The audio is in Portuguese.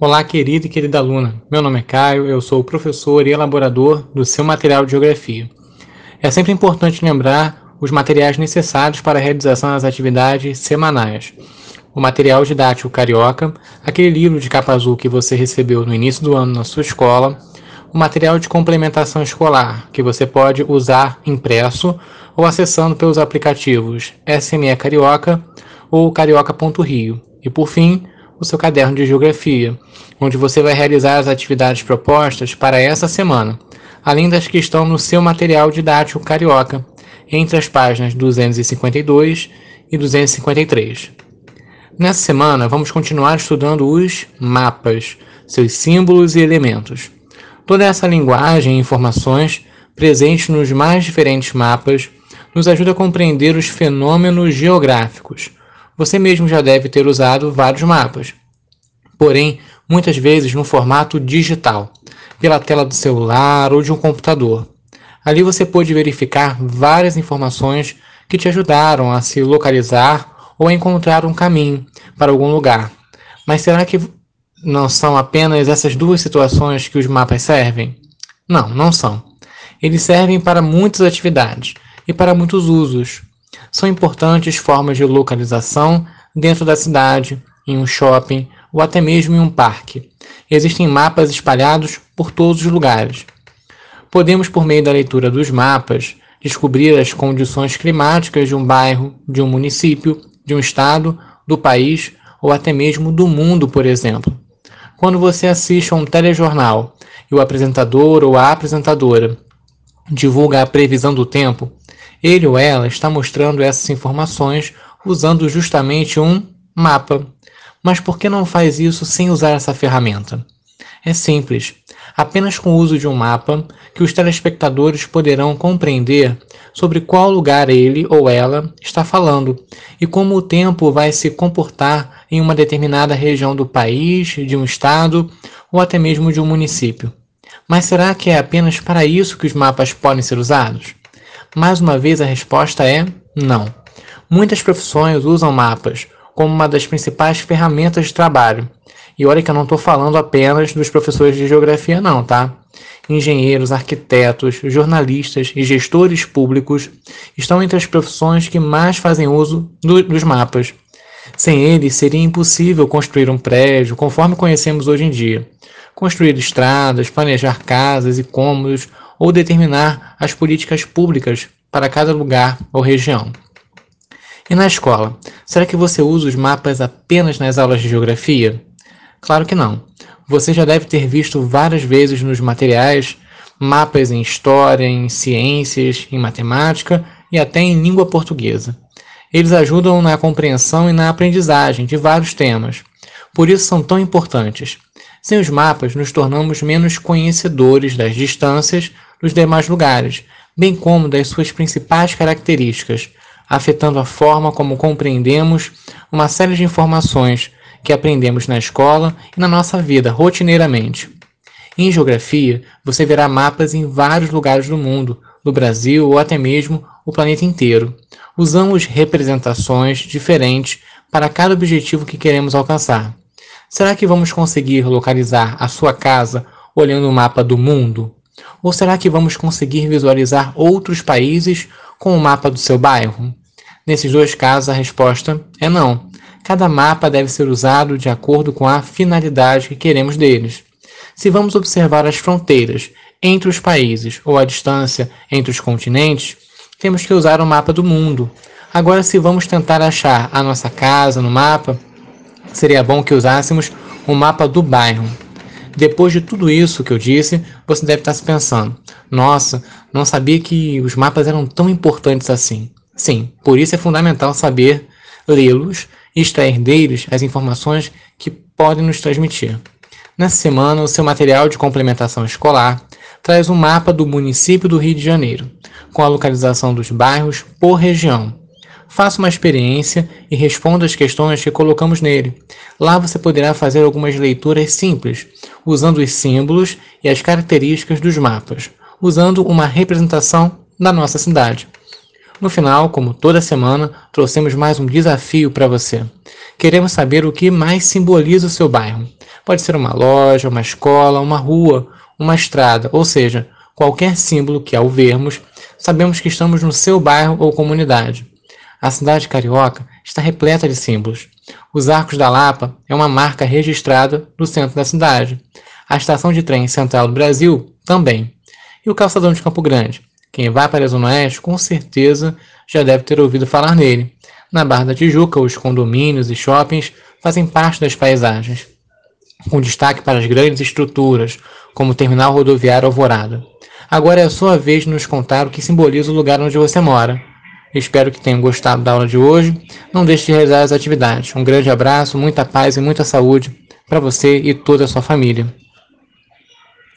Olá, querida e querida aluna. Meu nome é Caio, eu sou professor e elaborador do seu material de geografia. É sempre importante lembrar os materiais necessários para a realização das atividades semanais. O material didático carioca, aquele livro de capa azul que você recebeu no início do ano na sua escola, o material de complementação escolar, que você pode usar impresso ou acessando pelos aplicativos SME Carioca ou carioca.rio. E por fim, o seu caderno de geografia, onde você vai realizar as atividades propostas para essa semana, além das que estão no seu material didático carioca, entre as páginas 252 e 253. Nessa semana, vamos continuar estudando os mapas, seus símbolos e elementos. Toda essa linguagem e informações presentes nos mais diferentes mapas nos ajuda a compreender os fenômenos geográficos, você mesmo já deve ter usado vários mapas, porém, muitas vezes no formato digital, pela tela do celular ou de um computador. Ali você pôde verificar várias informações que te ajudaram a se localizar ou a encontrar um caminho para algum lugar. Mas será que não são apenas essas duas situações que os mapas servem? Não, não são. Eles servem para muitas atividades e para muitos usos. São importantes formas de localização dentro da cidade, em um shopping ou até mesmo em um parque. Existem mapas espalhados por todos os lugares. Podemos, por meio da leitura dos mapas, descobrir as condições climáticas de um bairro, de um município, de um estado, do país ou até mesmo do mundo, por exemplo. Quando você assiste a um telejornal e o apresentador ou a apresentadora divulga a previsão do tempo, ele ou ela está mostrando essas informações usando justamente um mapa. Mas por que não faz isso sem usar essa ferramenta? É simples. Apenas com o uso de um mapa que os telespectadores poderão compreender sobre qual lugar ele ou ela está falando e como o tempo vai se comportar em uma determinada região do país, de um estado ou até mesmo de um município. Mas será que é apenas para isso que os mapas podem ser usados? Mais uma vez, a resposta é não. Muitas profissões usam mapas como uma das principais ferramentas de trabalho. E olha que eu não estou falando apenas dos professores de geografia, não, tá? Engenheiros, arquitetos, jornalistas e gestores públicos estão entre as profissões que mais fazem uso do, dos mapas. Sem eles, seria impossível construir um prédio conforme conhecemos hoje em dia. Construir estradas, planejar casas e cômodos ou determinar as políticas públicas para cada lugar ou região. E na escola, será que você usa os mapas apenas nas aulas de geografia? Claro que não. Você já deve ter visto várias vezes nos materiais mapas em história, em ciências, em matemática e até em língua portuguesa. Eles ajudam na compreensão e na aprendizagem de vários temas. Por isso são tão importantes. Sem os mapas, nos tornamos menos conhecedores das distâncias dos demais lugares, bem como das suas principais características, afetando a forma como compreendemos uma série de informações que aprendemos na escola e na nossa vida rotineiramente. Em geografia, você verá mapas em vários lugares do mundo, do Brasil ou até mesmo o planeta inteiro. Usamos representações diferentes para cada objetivo que queremos alcançar. Será que vamos conseguir localizar a sua casa olhando o mapa do mundo? Ou será que vamos conseguir visualizar outros países com o mapa do seu bairro? Nesses dois casos, a resposta é não. Cada mapa deve ser usado de acordo com a finalidade que queremos deles. Se vamos observar as fronteiras entre os países ou a distância entre os continentes, temos que usar o mapa do mundo. Agora, se vamos tentar achar a nossa casa no mapa, seria bom que usássemos o mapa do bairro. Depois de tudo isso que eu disse, você deve estar se pensando: nossa, não sabia que os mapas eram tão importantes assim. Sim, por isso é fundamental saber lê-los e extrair deles as informações que podem nos transmitir. Nessa semana, o seu material de complementação escolar traz um mapa do município do Rio de Janeiro, com a localização dos bairros por região faça uma experiência e responda as questões que colocamos nele. Lá você poderá fazer algumas leituras simples, usando os símbolos e as características dos mapas, usando uma representação da nossa cidade. No final, como toda semana, trouxemos mais um desafio para você. Queremos saber o que mais simboliza o seu bairro. Pode ser uma loja, uma escola, uma rua, uma estrada, ou seja, qualquer símbolo que ao vermos, sabemos que estamos no seu bairro ou comunidade. A cidade carioca está repleta de símbolos. Os Arcos da Lapa é uma marca registrada no centro da cidade. A estação de trem central do Brasil também. E o calçadão de Campo Grande. Quem vai para a Zona Oeste com certeza já deve ter ouvido falar nele. Na Barra da Tijuca, os condomínios e shoppings fazem parte das paisagens, com destaque para as grandes estruturas, como o terminal rodoviário Alvorada. Agora é a sua vez de nos contar o que simboliza o lugar onde você mora. Espero que tenham gostado da aula de hoje. Não deixe de realizar as atividades. Um grande abraço, muita paz e muita saúde para você e toda a sua família.